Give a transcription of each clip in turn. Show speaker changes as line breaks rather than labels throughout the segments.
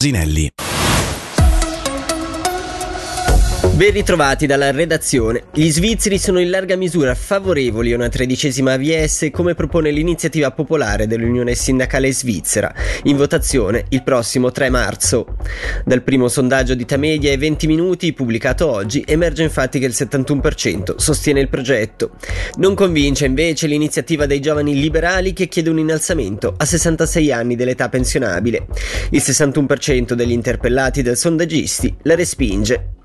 Zinelli.
Ben ritrovati dalla redazione. Gli svizzeri sono in larga misura favorevoli a una tredicesima AVS come propone l'iniziativa popolare dell'Unione Sindacale Svizzera, in votazione il prossimo 3 marzo. Dal primo sondaggio di Tamedia e 20 minuti pubblicato oggi emerge infatti che il 71% sostiene il progetto. Non convince invece l'iniziativa dei giovani liberali che chiede un innalzamento a 66 anni dell'età pensionabile. Il 61% degli interpellati dal sondaggisti la respinge.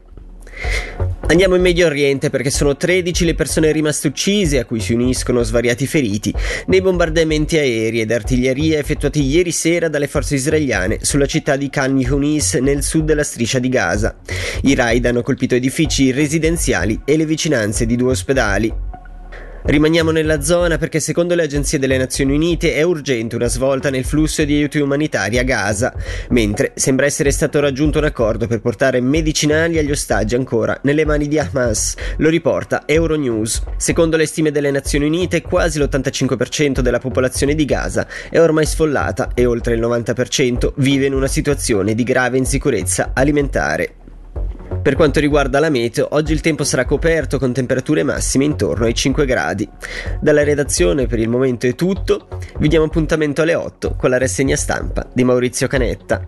Andiamo in Medio Oriente perché sono 13 le persone rimaste uccise, a cui si uniscono svariati feriti, nei bombardamenti aerei ed artiglieria effettuati ieri sera dalle forze israeliane sulla città di Khan Yunis nel sud della striscia di Gaza. I raid hanno colpito edifici residenziali e le vicinanze di due ospedali. Rimaniamo nella zona perché secondo le agenzie delle Nazioni Unite è urgente una svolta nel flusso di aiuti umanitari a Gaza, mentre sembra essere stato raggiunto un accordo per portare medicinali agli ostaggi ancora nelle mani di Hamas, lo riporta Euronews. Secondo le stime delle Nazioni Unite quasi l'85% della popolazione di Gaza è ormai sfollata e oltre il 90% vive in una situazione di grave insicurezza alimentare. Per quanto riguarda la meteo, oggi il tempo sarà coperto con temperature massime intorno ai 5 gradi. Dalla redazione per il momento è tutto, vi diamo appuntamento alle 8 con la rassegna stampa di Maurizio Canetta.